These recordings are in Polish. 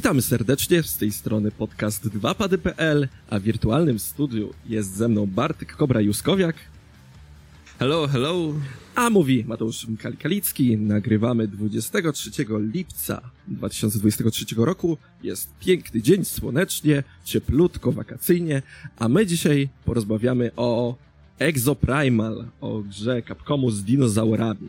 Witamy serdecznie, z tej strony podcast 2pady.pl, a w wirtualnym studiu jest ze mną Bartek Kobra-Juskowiak. Hello, hello. A mówi Mateusz Mikali-Kalicki. Nagrywamy 23 lipca 2023 roku. Jest piękny dzień, słonecznie, cieplutko, wakacyjnie, a my dzisiaj porozmawiamy o Exoprimal, o grze Capcomu z dinozaurami.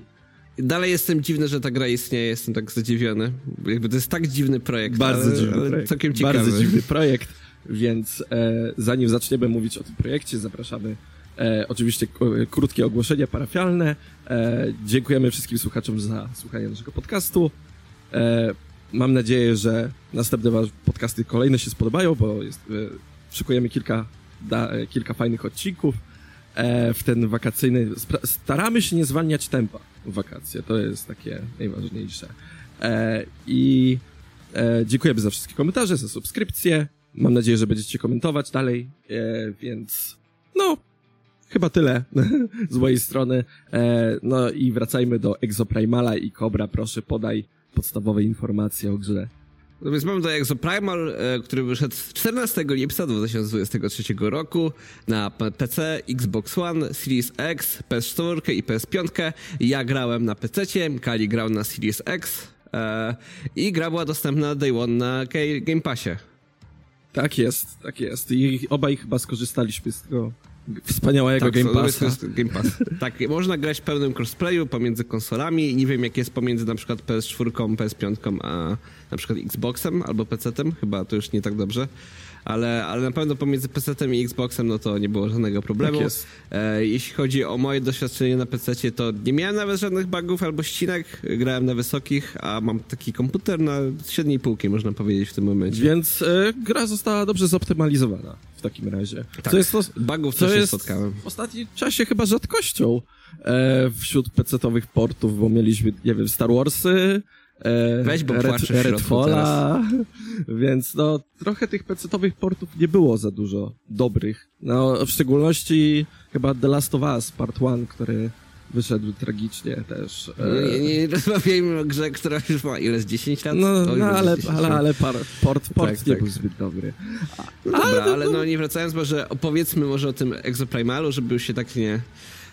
Dalej jestem dziwny, że ta gra istnieje, jestem tak zadziwiony. Jakby to jest tak dziwny projekt. Bardzo ale, dziwny ale projekt. Całkiem ciekawy. Bardzo dziwny projekt, więc e, zanim zaczniemy mówić o tym projekcie, zapraszamy e, oczywiście krótkie ogłoszenie parafialne. E, dziękujemy wszystkim słuchaczom za słuchanie naszego podcastu. E, mam nadzieję, że następne wasze podcasty kolejne się spodobają, bo jest, e, szykujemy kilka, da, e, kilka fajnych odcinków w ten wakacyjny. Staramy się nie zwalniać tempa wakacje, to jest takie najważniejsze. E, I e, dziękujemy za wszystkie komentarze, za subskrypcje. Mam nadzieję, że będziecie komentować dalej, e, więc no, chyba tyle z mojej strony. E, no i wracajmy do Exoprimala i Cobra. Proszę, podaj podstawowe informacje o grze. Więc mamy do Exoprimal, e, który wyszedł 14 lipca 2023 roku na PC, Xbox One, Series X, PS4 i PS5. Ja grałem na PC, Kali grał na Series X e, i gra była dostępna day one na Ga- Game Passie. Tak jest, tak jest. I obaj chyba skorzystaliśmy z tego wspaniałego Tak, Game Passa. jest Game Pass. tak, można grać w pełnym crossplayu pomiędzy konsolami. Nie wiem, jak jest pomiędzy na przykład PS4, PS5, a na przykład Xboxem albo PC-tem. Chyba to już nie tak dobrze. Ale, ale na pewno pomiędzy PC-tem i Xboxem, no to nie było żadnego problemu. Tak jest. E, jeśli chodzi o moje doświadczenie na PC, to nie miałem nawet żadnych bugów albo ścinek. Grałem na wysokich, a mam taki komputer na średniej półki, można powiedzieć w tym momencie. Więc e, gra została dobrze zoptymalizowana w takim razie. Tak. Co jest to, Bugów co też jest spotkałem. w ostatnim czasie chyba rzadkością e, wśród PC-owych portów, bo mieliśmy, nie wiem, Star Warsy, Weź, bo Red, Redfalla, więc no trochę tych PC-owych portów nie było za dużo dobrych. No w szczególności chyba The Last of Us Part 1, który wyszedł tragicznie też. E, No, Nie, nie rozmawiajmy o grze, która już ma ile z 10 lat? no, no ale, 10 ale, ale par, port, port Tak, nie tak. był zbyt dobry. No dobra, ale no nie wracając, może opowiedzmy może o tym Exoprimalu, żeby się tak nie...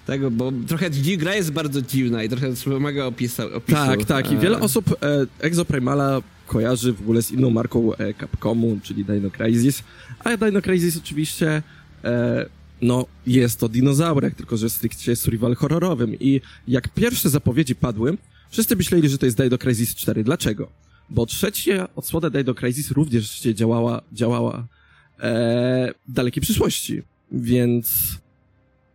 Tego, bo trochę gra jest bardzo dziwna i trochę wymaga opisa, opisu. Tak, tak. I E, wiele osób e, Exoprimala kojarzy w ogóle z inną marką e, Capcomu, czyli Dino Crisis. A Dino Crisis oczywiście, e, no, jest to dinozaurek, tylko że stricte survival horrorowym. I jak pierwsze zapowiedzi padły, wszyscy myśleli, że to jest Dino Crisis 4. Dlaczego? Bo trzecia odsłona Dino Crisis również się działała, działała e, w dalekiej przyszłości. Więc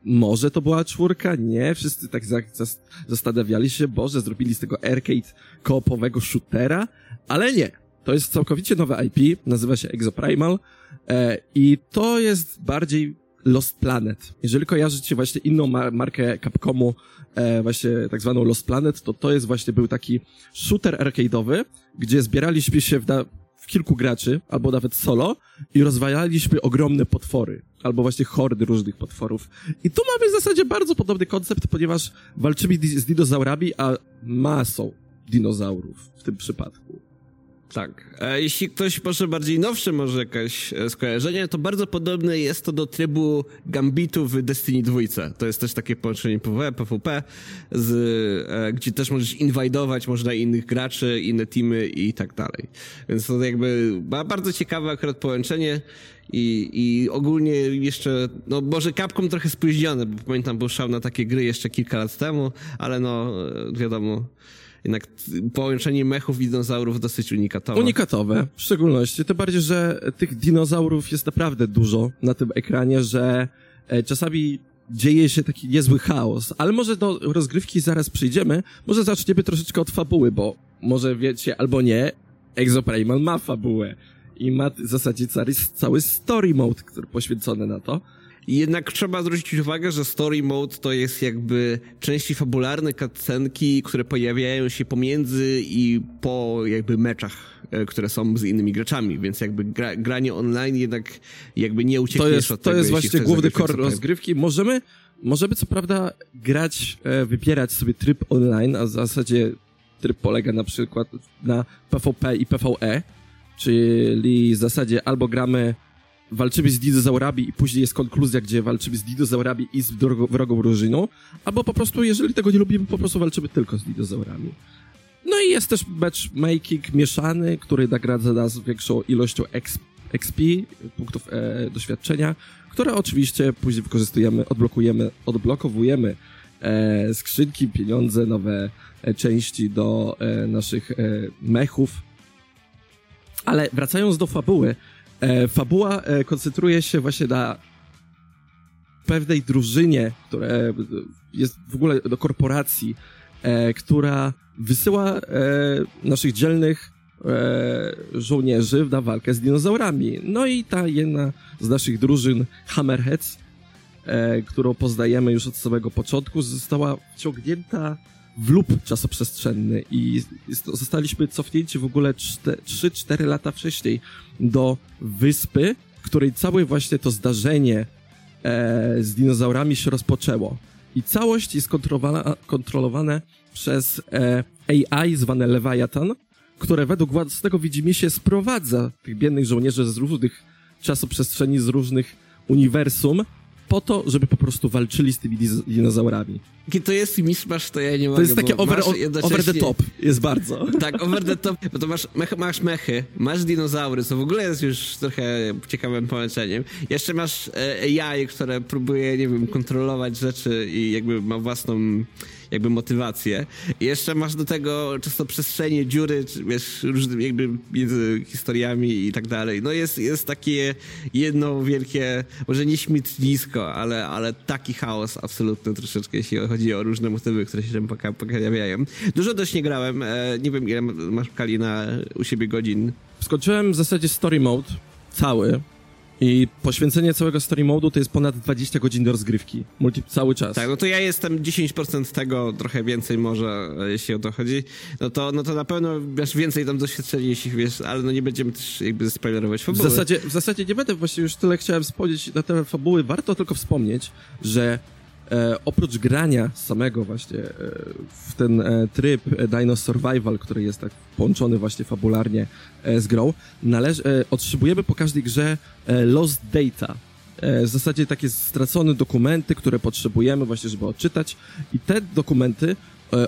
może to była czwórka? Nie. Wszyscy tak za, zas- zastanawiali się, Boże, zrobili z tego arcade koopowego shootera, ale nie. To jest całkowicie nowe IP, nazywa się Exoprimal e, i to jest bardziej Lost Planet. Jeżeli kojarzycie właśnie inną ma- markę Capcomu, e, właśnie tak zwaną Lost Planet, to to jest właśnie był taki shooter arcade'owy, gdzie zbieraliśmy się w, w kilku graczy, albo nawet solo i rozwalaliśmy ogromne potwory, albo właśnie hordy różnych potworów. I tu mamy w zasadzie bardzo podobny koncept, ponieważ walczymy z dinozaurami, a masą dinozaurów w tym przypadku. Tak. E, jeśli ktoś może bardziej nowsze, może jakieś e, skojarzenie, to bardzo podobne jest to do trybu Gambitu w Destiny 2. To jest też takie połączenie PvE, PvP, z, e, gdzie też możesz inwajdować, można innych graczy, inne teamy i tak dalej. Więc to jakby ma bardzo ciekawe akurat połączenie i, i ogólnie jeszcze, no może Capcom trochę spóźniony, bo pamiętam był szał na takie gry jeszcze kilka lat temu, ale no wiadomo, jednak połączenie mechów i dinozaurów dosyć unikatowe. Unikatowe, w szczególności. Tym bardziej, że tych dinozaurów jest naprawdę dużo na tym ekranie, że e, czasami dzieje się taki niezły chaos. Ale może do rozgrywki zaraz przyjdziemy. Może zaczniemy troszeczkę od fabuły, bo może wiecie albo nie, Exoprimal ma fabułę. I ma w zasadzie cały, cały story mode, który poświęcony na to. Jednak trzeba zwrócić uwagę, że story mode to jest jakby części fabularne, cutscenki, które pojawiają się pomiędzy i po jakby meczach, e, które są z innymi graczami, więc jakby gra, granie online jednak jakby nie To uciekniesz jest, od to tego, jest jeśli właśnie główny core rozgrywki. Możemy, możemy co prawda grać, e, wybierać sobie tryb online, a w zasadzie tryb polega na przykład na PvP i PvE, czyli w zasadzie albo gramy walczymy z dinozaurami i później jest konkluzja, gdzie walczymy z dinozaurami i z wrogą, drużyną, albo po prostu, jeżeli tego nie lubimy, po prostu walczymy tylko z dinozaurami. No i jest też matchmaking mieszany, który nagradza nas większą ilością XP, punktów e, doświadczenia, które oczywiście później wykorzystujemy, odblokujemy, odblokowujemy e, skrzynki, pieniądze, nowe e, części do e, naszych e, mechów. Ale wracając do fabuły, fabuła e, koncentruje się właśnie na pewnej drużynie, która e, jest w ogóle do korporacji, e, która wysyła e, naszych dzielnych e, żołnierzy na walkę z dinozaurami. No i ta jedna z naszych drużyn, Hammerheads, e, którą poznajemy już od samego początku, została wciągnięta w lub czasoprzestrzenny i zostaliśmy cofnięci w ogóle 3-4 lata wcześniej do wyspy, której całe właśnie to zdarzenie e, z dinozaurami się rozpoczęło. I całość jest kontrolowane przez e, AI zwane Leviathan, które według własnego widzimisię sprowadza tych biednych żołnierzy z różnych czasoprzestrzeni, z różnych uniwersum po to, żeby po prostu walczyli z tymi dinozaurami. Jaki to jest miszmasz, to ja nie mogę. To jest takie over, over the top, jest bardzo. Tak, over the top, bo to masz, mech, masz mechy, masz dinozaury, co w ogóle jest już trochę ciekawym połączeniem. Jeszcze masz e, AI, które próbuje, nie wiem, kontrolować rzeczy i jakby ma własną jakby motywację. I jeszcze masz do tego często przestrzenie, dziury, wiesz, różne jakby między historiami i tak dalej. No jest, jest takie jedno wielkie, może nie śmietnisko, ale, ale taki chaos absolutny troszeczkę, jeśli chodzi o różne motywy, które się tam pojawiają. Dużo dość nie grałem, e, nie wiem ile masz Kali na u siebie godzin. Skończyłem w zasadzie story mode cały, i poświęcenie całego story modu to jest ponad 20 godzin do rozgrywki. Multi cały czas. Tak, no to ja jestem 10% tego, trochę więcej może, jeśli o to chodzi. No to, no to na pewno masz więcej tam doświadczenia, jeśli wiesz, ale no nie będziemy też jakby spoilerować fabuły. W zasadzie, w zasadzie nie będę właśnie już tyle chciałem wspomnieć na temat fabuły. Warto tylko wspomnieć, że e, oprócz grania samego właśnie e, w ten e, tryb Dino Survival, który jest tak połączony właśnie fabularnie e, z grą, e, otrzymujemy po każdej grze e, lost data. W zasadzie takie stracone dokumenty, które potrzebujemy właśnie, żeby odczytać i te dokumenty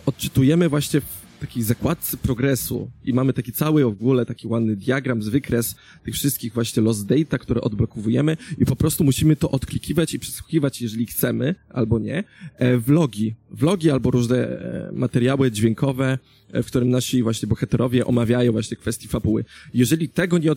odczytujemy właśnie w takiej zakładce progresu i mamy taki cały ogóle taki ładny diagram z wykres tych wszystkich właśnie lost data, które odblokowujemy i po prostu musimy to odklikiwać i przesłuchiwać, jeżeli chcemy, albo nie, e, vlogi. Vlogi albo różne e, materiały dźwiękowe, e, w którym nasi właśnie bohaterowie omawiają właśnie kwestii fabuły. Jeżeli tego nie,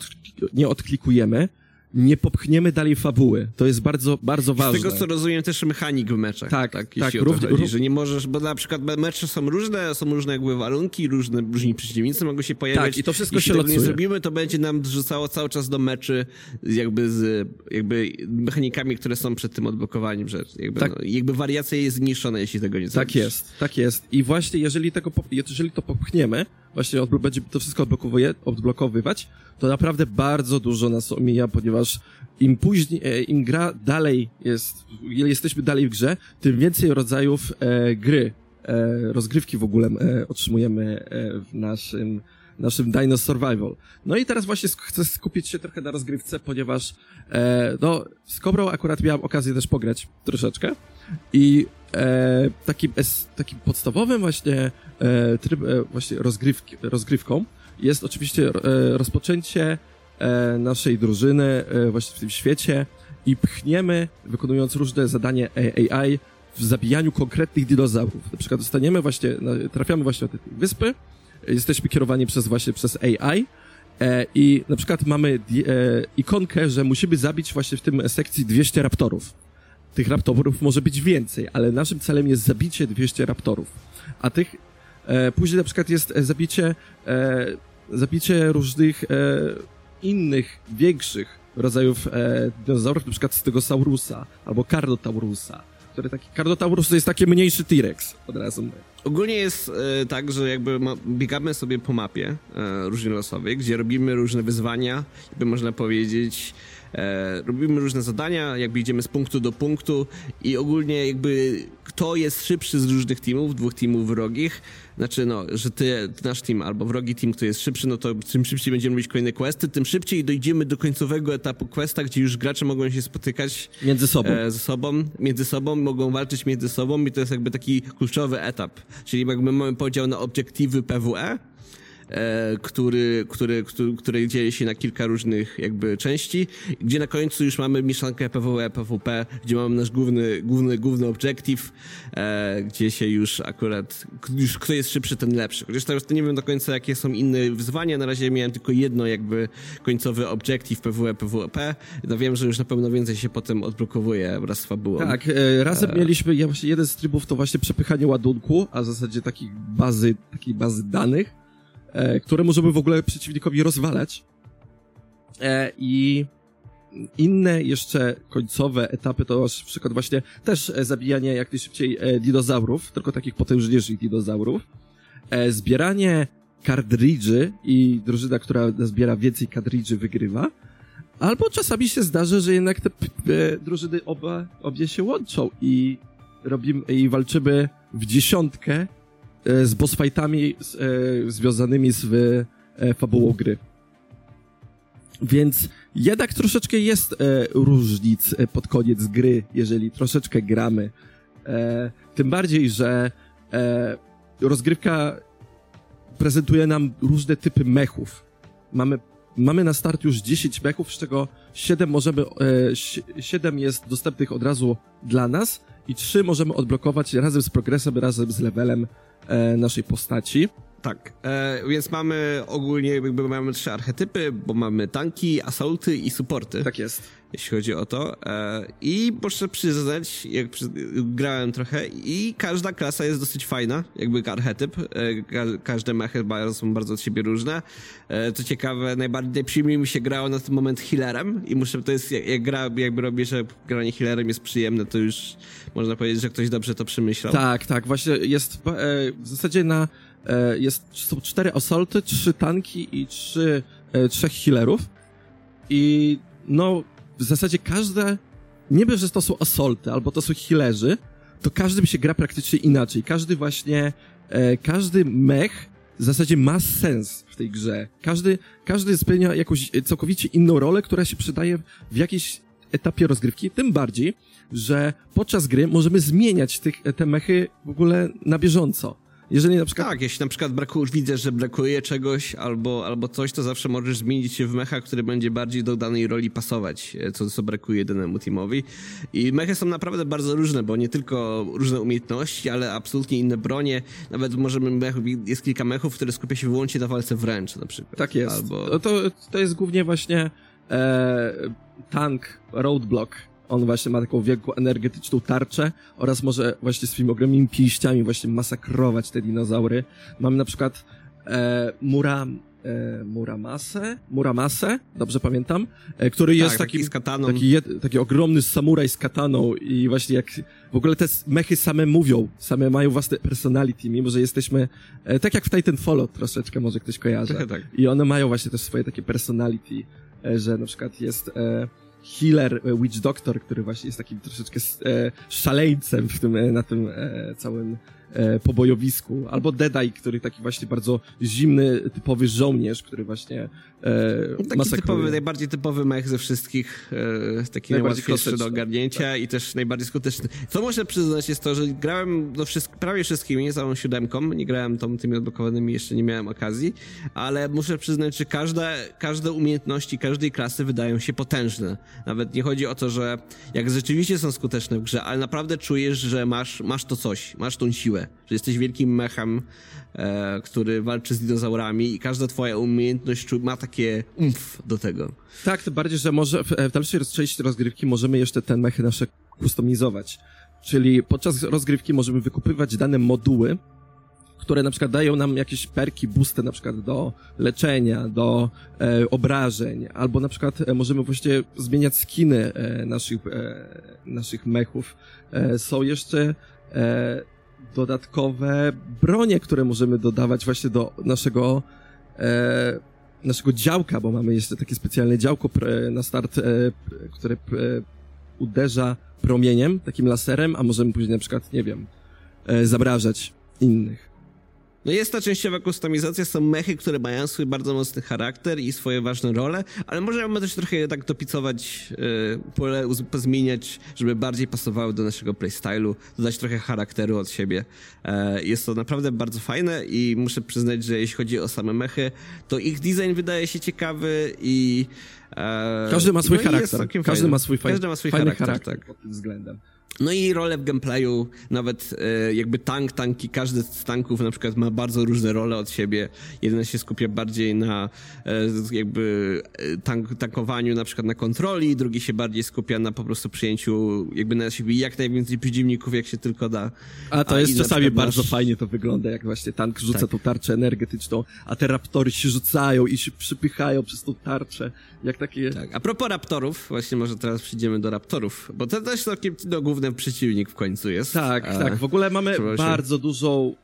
nie odklikujemy, nie popchniemy dalej fabuły. To jest bardzo, bardzo ważne. Z tego, co rozumiem, też mechanik w meczach. Tak, tak. tak równie, chodzi, że nie możesz, bo na przykład mecze są różne, są różne jakby warunki, różne, różni przeciwnicy mogą się pojawiać. Tak, i to wszystko Jeśli się tego nie zrobimy, to będzie nam rzucało cały czas do meczy jakby z jakby mechanikami, które są przed tym odblokowaniem, że jakby, tak. no, jakby wariacja jest zmniejszona, jeśli tego nie zrobisz. Tak jest, tak jest. I właśnie jeżeli tego, jeżeli to popchniemy, właśnie będzie to wszystko odblokowywać, to naprawdę bardzo dużo nas omija, ponieważ im później, e, im gra dalej jest, jesteśmy dalej w grze, tym więcej rodzajów e, gry, e, rozgrywki w ogóle e, otrzymujemy e, w naszym naszym Dino Survival. No i teraz właśnie chcę skupić się trochę na rozgrywce, ponieważ e, no, z Cobrą akurat miałem okazję też pograć troszeczkę i e, takim, takim podstawowym właśnie e, tryb, e, właśnie rozgrywki, rozgrywką jest oczywiście rozpoczęcie naszej drużyny właśnie w tym świecie i pchniemy, wykonując różne zadania AI w zabijaniu konkretnych dinozaurów. Na przykład dostaniemy właśnie, trafiamy właśnie na te wyspy, jesteśmy kierowani przez właśnie przez AI i na przykład mamy ikonkę, że musimy zabić właśnie w tym sekcji 200 raptorów. Tych raptorów może być więcej, ale naszym celem jest zabicie 200 raptorów. A tych później na przykład jest zabicie zabicie różnych e, innych, większych rodzajów e, dinozaurów, na przykład Stegosaurusa albo Cardotaurusa. Który taki, Cardotaurus to jest taki mniejszy T-Rex, od razu Ogólnie jest e, tak, że jakby ma, biegamy sobie po mapie e, gdzie robimy różne wyzwania, jakby można powiedzieć, E, robimy różne zadania, jakby idziemy z punktu do punktu i ogólnie jakby kto jest szybszy z różnych teamów, dwóch teamów wrogich, znaczy no, że ty, nasz team albo wrogi team, kto jest szybszy, no to czym szybciej będziemy robić kolejne questy, tym szybciej dojdziemy do końcowego etapu questa, gdzie już gracze mogą się spotykać między sobą. E, ze sobą, między sobą, mogą walczyć między sobą i to jest jakby taki kluczowy etap. Czyli jakby mamy podział na obiektywy PWE, który, który, który, który dzieje się na kilka różnych jakby części, gdzie na końcu już mamy mieszankę PvE, PvP, gdzie mamy nasz główny, główny, główny objective, e, gdzie się już akurat, już kto jest szybszy, ten lepszy. Chociaż teraz nie wiem do końca, jakie są inne wyzwania, na razie miałem tylko jedno jakby końcowy objective PvE, PvP, no wiem, że już na pewno więcej się potem odblokowuje wraz z fabułą. Tak, e, razem e... mieliśmy, ja właśnie jeden z trybów to właśnie przepychanie ładunku, a w zasadzie takiej bazy, takiej bazy danych, e, które możemy w ogóle przeciwnikowi rozwalać. E, I inne jeszcze końcowe etapy to na przykład właśnie też e, zabijanie jak najszybciej e, dinozaurów, tylko takich potężniejszych dinozaurów. E, zbieranie kardridży i drużyna, która zbiera więcej kardridży wygrywa. Albo czasami się zdarzy, że jednak te e, drużyny oba, obie się łączą i robimy, i walczymy w dziesiątkę E, z boss fightami e, związanymi z e, fabułą gry. Więc jednak troszeczkę jest różnic pod koniec gry, jeżeli troszeczkę gramy. Tym bardziej, że rozgrywka prezentuje nam różne typy mechów. Mamy, mamy na start już 10 mechów, z czego 7 możemy, 7 jest dostępnych od razu dla nas i 3 możemy odblokować razem z progresem, razem z levelem e, naszej postaci. Tak, e, więc mamy ogólnie jakby mamy trzy archetypy, bo mamy tanki, asalty i supporty. Tak jest. Jeśli chodzi o to. E, I muszę przyznać, jak przy, grałem trochę i każda klasa jest dosyć fajna, jakby archetyp. E, ka, każde mechy są bardzo od siebie różne. E, co ciekawe, najbardziej przyjemnie mi się grało na ten moment healerem i muszę, to jest, jak, jak gra, jakby robię, że granie healerem jest przyjemne, to już można powiedzieć, że ktoś dobrze to przemyślał. Tak, tak, właśnie jest e, w zasadzie na jest, są cztery assaulty, trzy tanki i trzy, e, trzech healerów. I no, w zasadzie każde, wiem, że to są assaulty albo to są healerzy, to każdy się gra praktycznie inaczej. Każdy właśnie, e, każdy mech w zasadzie ma sens w tej grze. Każdy, każdy spełnia jakąś całkowicie inną rolę, która się przydaje w jakiejś etapie rozgrywki, tym bardziej, że podczas gry możemy zmieniać tych, te mechy w ogóle na bieżąco. Jeżeli na przykład... Tak, jeśli na przykład brakuje, widzę, że brakuje czegoś albo, albo coś, to zawsze możesz zmienić się w mecha, który będzie bardziej do danej roli pasować, e, co, co brakuje danemu teamowi. I mechy są naprawdę bardzo różne, bo nie tylko różne umiejętności, ale absolutnie inne bronie. Nawet możemy, mech, jest kilka mechów, które skupia się wyłącznie na walce wręcz na przykład. Tak jest. Albo... To, to jest głównie właśnie e, tank, roadblock, on właśnie ma taką wielką energetyczną tarczę oraz może właśnie swoimi ogromnymi pięściami właśnie masakrować te dinozaury. Mamy na przykład e, Mura, e, Muramase, Muramase, dobrze pamiętam, e, który tak, jest taki, taki, taki, taki ogromny samuraj z kataną i właśnie jak w ogóle te mechy same mówią, same mają własne personality, mimo że jesteśmy, e, tak jak w Titanfallu troszeczkę może ktoś kojarzy. Tak. I one mają właśnie też swoje takie personality, e, że na przykład jest e, healer, e, witch doctor, który właśnie jest takim troszeczkę e, szaleńcem w tym, e, na tym całym e, pobojowisku, albo Deadeye, który taki właśnie bardzo zimny, typowy żołnierz, który właśnie e, Taki typowy, najbardziej typowy mech ze wszystkich, e, taki najłatwiejszy do ogarnięcia tak. i też najbardziej skuteczny. Co muszę przyznać jest to, że grałem no, wszystko, prawie wszystkimi, całą siódemką, nie grałem tą, tymi odblokowanymi, jeszcze nie miałem okazji, ale muszę przyznać, że każde, każde umiejętności każdej klasy wydają się potężne. Nawet nie chodzi o to, że jak rzeczywiście są skuteczne w grze, ale naprawdę czujesz, że masz, masz to coś, masz tą siłę, że jesteś wielkim mechem, e, który walczy z dinozaurami i każda twoja umiejętność ma takie umf do tego. Tak, tym bardziej, że może w, w dalszej części rozgrywki możemy jeszcze te mechy nasze kustomizować. Czyli podczas rozgrywki możemy wykupywać dane moduły, które na przykład dają nam jakieś perki, boosty na przykład do leczenia, do e, obrażeń, albo na przykład e, możemy właśnie zmieniać skiny e, naszych, e, naszych mechów. E, są jeszcze e, dodatkowe bronie, które możemy dodawać właśnie do naszego e, naszego działka, bo mamy jeszcze takie specjalne działko na start, e, które e, uderza promieniem, takim laserem, a możemy później na przykład, nie wiem, e, zabrażać innych. No jest ta częściowa kustomizacja, są mechy, które mają swój bardzo mocny charakter i swoje ważne role, ale możemy też trochę tak dopicować, yy, pole pozmieniać, żeby bardziej pasowały do naszego playstylu, dodać trochę charakteru od siebie. Yy, jest to naprawdę bardzo fajne i muszę przyznać, że jeśli chodzi o same mechy, to ich design wydaje się ciekawy i yy, każdy ma swój no charakter. Każdy ma swój, Każdy ma swój fajny charakter, charakter tak. pod tym względem. No i role w gameplayu, nawet e, jakby tank, tanki, każdy z tanków na przykład ma bardzo różne role od siebie. Jeden się skupia bardziej na e, jakby e, tank, tankowaniu, na przykład na kontroli, drugi się bardziej skupia na po prostu przyjęciu jakby na siebie jak najwięcej przeciwników, jak się tylko da. A to a jest czasami bardzo fajnie to wygląda, jak właśnie tank rzuca tak. tą tarczę energetyczną, a te raptory się rzucają i się przypychają przez tą tarczę, jak takie... Tak. A propos raptorów, właśnie może teraz przyjdziemy do raptorów, bo to też takie no, główne przeciwnik w końcu jest. Tak, e, tak. W ogóle mamy bardzo się... dużą,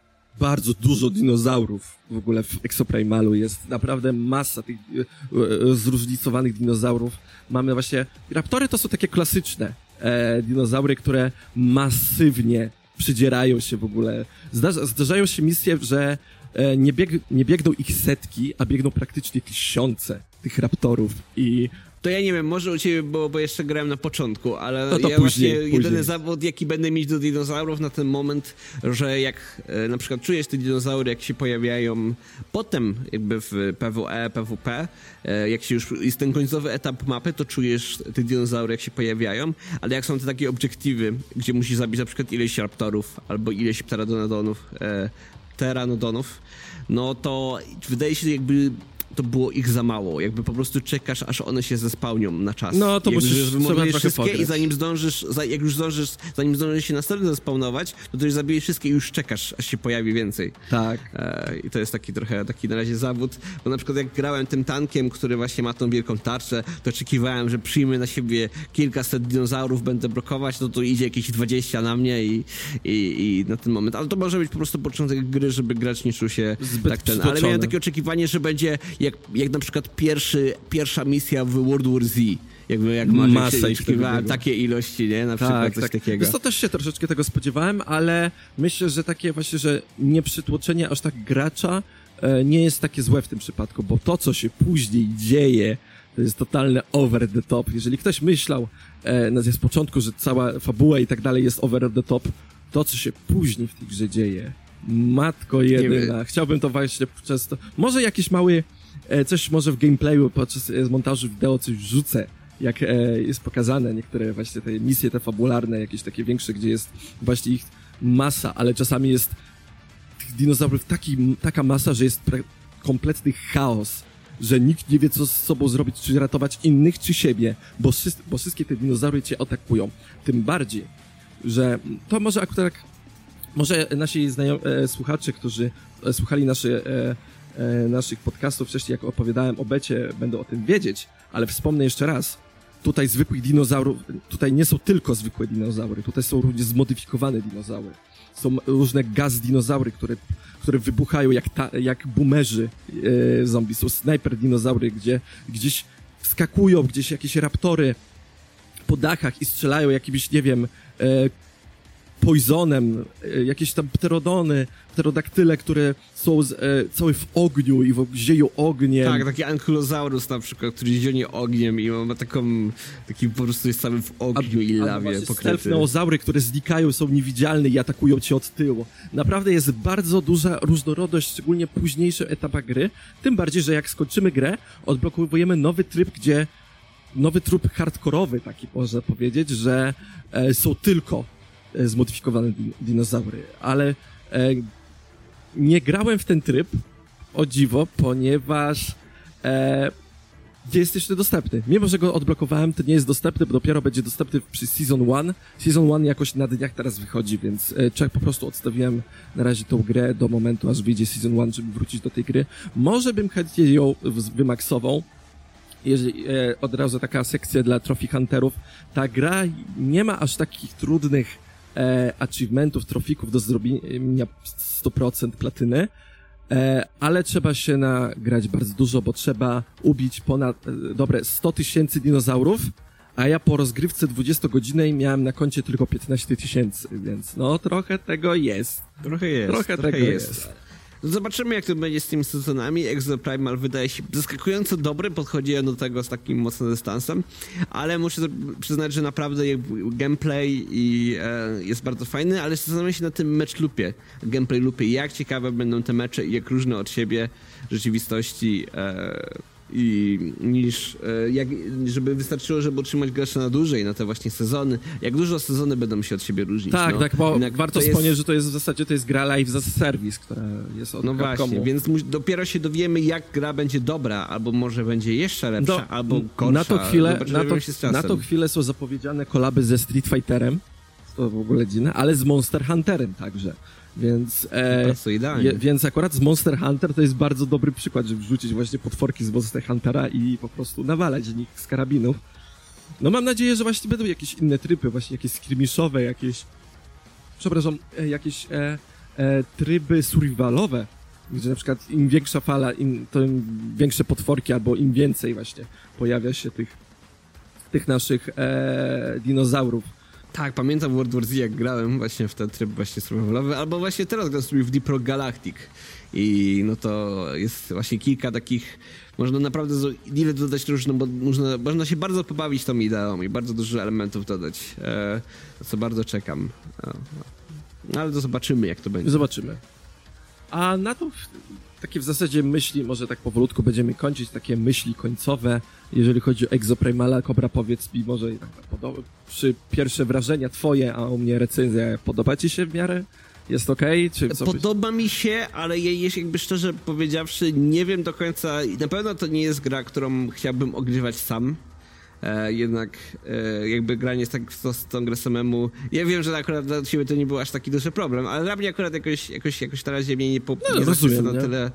bardzo dużo dinozaurów w ogóle w Exoprimalu. Jest naprawdę masa tych e, e, zróżnicowanych dinozaurów. Mamy właśnie... Raptory to są takie klasyczne e, dinozaury, które masywnie przydzierają się w ogóle. Zdarza, zdarzają się misje, że e, nie, bieg, nie biegną ich setki, a biegną praktycznie tysiące tych raptorów i to ja nie wiem, może u ciebie było, bo jeszcze grałem na początku, ale no to ja później, właśnie później. jedyny zawód, jaki będę mieć do dinozaurów na ten moment, że jak e, na przykład czujesz te dinozaury, jak się pojawiają potem jakby w PWE, PWP, e, jak się już jest ten końcowy etap mapy, to czujesz te dinozaury, jak się pojawiają, ale jak są te takie obiektywy, gdzie musisz zabić na przykład ileś raptorów albo ileś pteranodonów, e, pteranodonów, no to wydaje się jakby to było ich za mało. Jakby po prostu czekasz, aż one się zespałnią na czas. No to musisz trzeba wszystkie pograć. i zanim zdążysz, jak już zdążysz, zanim zdążysz się następnie zespawnować, to, to już zabijesz wszystkie i już czekasz, aż się pojawi więcej. Tak. E, I to jest taki trochę, taki na razie zawód, bo na przykład jak grałem tym tankiem, który właśnie ma tą wielką tarczę, to oczekiwałem, że przyjmę na siebie kilkaset dinozaurów, będę blokować, no to idzie jakieś 20 na mnie i, i, i na ten moment. Ale to może być po prostu początek gry, żeby gracz nie czuł się Zbyt tak ten. Ale miałem takie oczekiwanie, że będzie jak, jak na przykład pierwszy, pierwsza misja w World War Z. Jakby jak Masa oczekiwałem takie ilości, nie? Na przykład tak, coś tak. takiego. Wiesz, to też się troszeczkę tego spodziewałem, ale myślę, że takie właśnie, że nieprzytłoczenie aż tak gracza e, nie jest takie złe w tym przypadku, bo to, co się później dzieje, to jest totalne over the top. Jeżeli ktoś myślał e, z początku, że cała fabuła i tak dalej jest over the top, to, co się później w tej grze dzieje, matko jedyna. Chciałbym to właśnie często... Może jakiś mały coś może w gameplayu podczas e, montażu wideo coś rzucę, jak e, jest pokazane niektóre właśnie te misje, te fabularne, jakieś takie większe, gdzie jest właśnie ich masa, ale czasami jest tych dinozaurów taki, taka masa, że jest kompletny chaos, że nikt nie wie, co z sobą zrobić, czy ratować innych, czy siebie, bo, bo wszystkie te dinozaury cię atakują. Tym bardziej, że to może akurat może nasi e, słuchacze, którzy e, słuchali nasze e, e, naszych podcastów wcześniej, jak opowiadałem o becie, będą o tym wiedzieć, ale wspomnę jeszcze raz, tutaj zwykłych dinozaurów, tutaj nie są tylko zwykłe dinozaury, tutaj są również zmodyfikowane dinozaury. Są różne gaz dinozaury, które, które wybuchają jak, ta, jak boomerzy e, zombie. Są sniper dinozaury, gdzie gdzieś wskakują, gdzieś jakieś raptory po dachach i strzelają jakimiś, nie wiem, e, poisonem, e, jakieś tam pterodony, pterodaktyle, które są z, e, całe w ogniu i w, zieją ogniem. Tak, taki ankylosaurus na przykład, który zionie ogniem i ma taką, taki po prostu jest cały w ogniu a, i lawie pokryty. Stealth które znikają, są niewidzialne i atakują cię od tyłu. Naprawdę jest bardzo duża różnorodność, szczególnie w późniejszych etapach gry, tym bardziej, że jak skończymy grę, odblokowujemy nowy tryb, gdzie nowy tryb hardkorowy, taki można powiedzieć, że e, są tylko zmodyfikowane din dinozaury, ale e, nie grałem w ten tryb, o dziwo, ponieważ e, jest jeszcze dostępny. Mimo, że go odblokowałem, to nie jest dostępny, bo dopiero będzie dostępny przy Season 1. Season 1 jakoś na dniach teraz wychodzi, więc e, czek po prostu odstawiłem na razie tą grę do momentu, aż wyjdzie Season 1, żeby wrócić do tej gry. Może bym chętnie ją wymaksował, jeżeli, e, od razu taka sekcja dla Trophy Hunterów. Ta gra nie ma aż takich trudnych e, achievementów, trofików do zrobienia 100% platyny, E, ale trzeba się nagrać bardzo dużo, bo trzeba ubić ponad, e, dobre, 100 tysięcy dinozaurów, a ja po rozgrywce 20-godzinnej miałem na koncie tylko 15 tysięcy, więc no trochę tego jest. Trochę jest. Trochę, trochę tego jest. jest. Zobaczymy, jak to będzie z tymi sezonami. Exo Primal wydaje się zaskakująco dobry, podchodzi do tego z takim mocnym dystansem, ale muszę przyznać, że naprawdę gameplay i, e, jest bardzo fajny, ale zastanawiam się na tym match loopie, gameplay loopie, jak ciekawe będą te mecze i jak różne od siebie rzeczywistości e, i niż e, jak, żeby wystarczyło, żeby utrzymać gracza na dłużej, na te właśnie sezony. Jak dużo sezony będą się od siebie różnić. Tak, no. tak, bo Jednak warto to jest- wspomnieć, że to jest w zasadzie to jest gra live za serwis, która jest od No Capcomu. właśnie, więc dopiero się dowiemy, jak gra będzie dobra, albo może będzie jeszcze lepsza, Do- albo gorsza. na tą chwilę, na, to, na tą chwilę są zapowiedziane kolaby ze Street Fighterem, to w ogóle dziwne, ale z Monster Hunterem także. Więc, e, idealnie. je, więc akurat z Monster Hunter to jest bardzo dobry przykład, żeby wrzucić właśnie potworki z Monster Huntera i po prostu nawalać w nich z karabinów. No mam nadzieję, że właśnie będą jakieś inne tryby, właśnie jakieś skirmiszowe, jakieś, przepraszam, e, jakieś e, e, tryby survivalowe, gdzie na przykład im większa fala, im, to im większe potworki, albo im więcej właśnie pojawia się tych, tych naszych e, dinozaurów. Tak, pamiętam World War Z, jak grałem właśnie w ten tryb właśnie survivalowy, albo właśnie teraz gram sobie w Deep Rock Galactic. I no to jest właśnie kilka takich, można naprawdę ile dodać różno, bo można, można się bardzo pobawić tą ideą i bardzo dużo elementów dodać, e, co bardzo czekam. No, ale to zobaczymy, jak to będzie. Zobaczymy. A na to takie w zasadzie myśli, może tak powolutku będziemy kończyć, takie myśli końcowe, jeżeli chodzi o Exoprimala. Kobra, powiedz mi może tak podo- przy pierwsze wrażenia twoje, a u mnie recenzja, podoba ci się w miarę? Jest? Czy co byś- Podoba mi się, ale jeśli jakby szczerze powiedziawszy, nie wiem do końca. Na pewno to nie jest gra, którą chciałbym ogrywać sam. E, jednak e, jakby granie z, tak, z, z tą grę samemu. Ja wiem, że akurat dla ciebie to nie był aż taki duży problem, ale dla mnie akurat jakoś, jakoś, jakoś na razie mnie nie, po, No, nie rozumiem, na nie? tyle,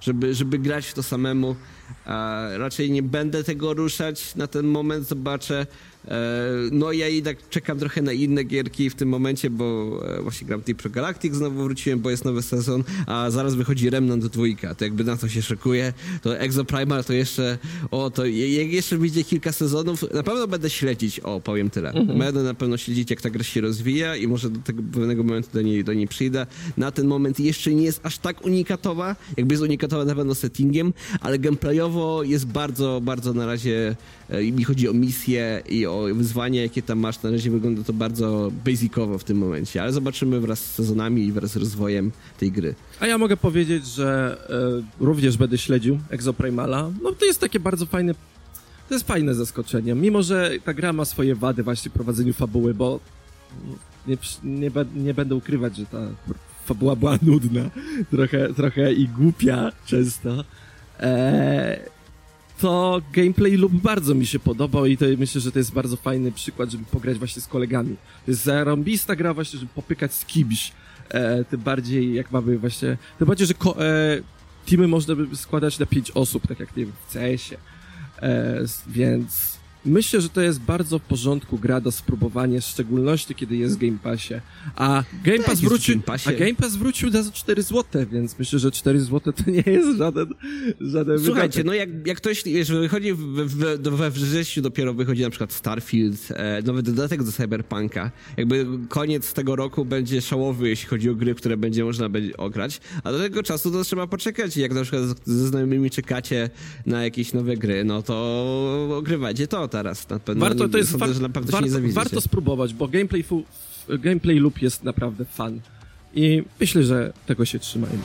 żeby, żeby grać w to samemu. A raczej nie będę tego ruszać na ten moment, zobaczę. E, No ja jednak czekam trochę na inne gierki w tym momencie, bo e, właśnie gram Deep Galactic, znowu wróciłem, bo jest nowy sezon, a zaraz wychodzi Remnant dwójka, to jakby na to się szykuje, to Exo Primal to jeszcze, o to jak jeszcze wyjdzie kilka sezonów, na pewno będę śledzić, o powiem tyle, będę na pewno śledzić jak ta gra się rozwija i może do tego pewnego momentu do niej, do niej przyjdę. Na ten moment jeszcze nie jest aż tak unikatowa, jakby jest unikatowa na pewno settingiem, ale gameplayowo jest bardzo, bardzo na razie, e, mi chodzi o misje i o wyzwania, jakie tam masz, na razie wygląda to bardzo basicowo w tym momencie, ale zobaczymy wraz z sezonami i wraz z rozwojem tej gry. A ja mogę powiedzieć, że e, również będę śledził Exoprimala. No to jest takie bardzo fajne, to jest fajne zaskoczenie. Mimo, że ta gra ma swoje wady właśnie w prowadzeniu fabuły, bo nie, nie, nie będę ukrywać, że ta fabuła była nudna, trochę, trochę i głupia często. E, to gameplay lub bardzo mi się podobał i to myślę, że to jest bardzo fajny przykład, żeby pograć właśnie z kolegami. To jest zarąbista gra właśnie, żeby popykać z kimś. E, tym bardziej jak mamy właśnie, tym bardziej, że ko- e, teamy można by składać na pięć osób, tak jak nie wiem, w CS-ie. E, więc myślę, że to jest bardzo w porządku gra do spróbowania, w szczególności kiedy jest w Game Passie. A Game Tak, Pass w wrócił, Game Passie. a Game Pass wrócił za 4 zł, więc myślę, że 4 zł to nie jest żaden, żaden Słuchajcie, wydatek. no jak, jak ktoś, wiesz, wychodzi w, w, we wrześniu dopiero wychodzi na przykład Starfield, e, nowy dodatek do Cyberpunka. Jakby koniec tego roku będzie szałowy, jeśli chodzi o gry, które będzie można będzie ograć, a do tego czasu to trzeba poczekać. Jak na przykład ze znajomymi czekacie na jakieś nowe gry, no to ogrywajcie to teraz. Na pewno, Warto, to jest sądzę, że na pewno się warto, nie zawiedziecie. warto spróbować, bo gameplay, fu, gameplay loop jest naprawdę fan. I myślę, że tego się trzymajmy.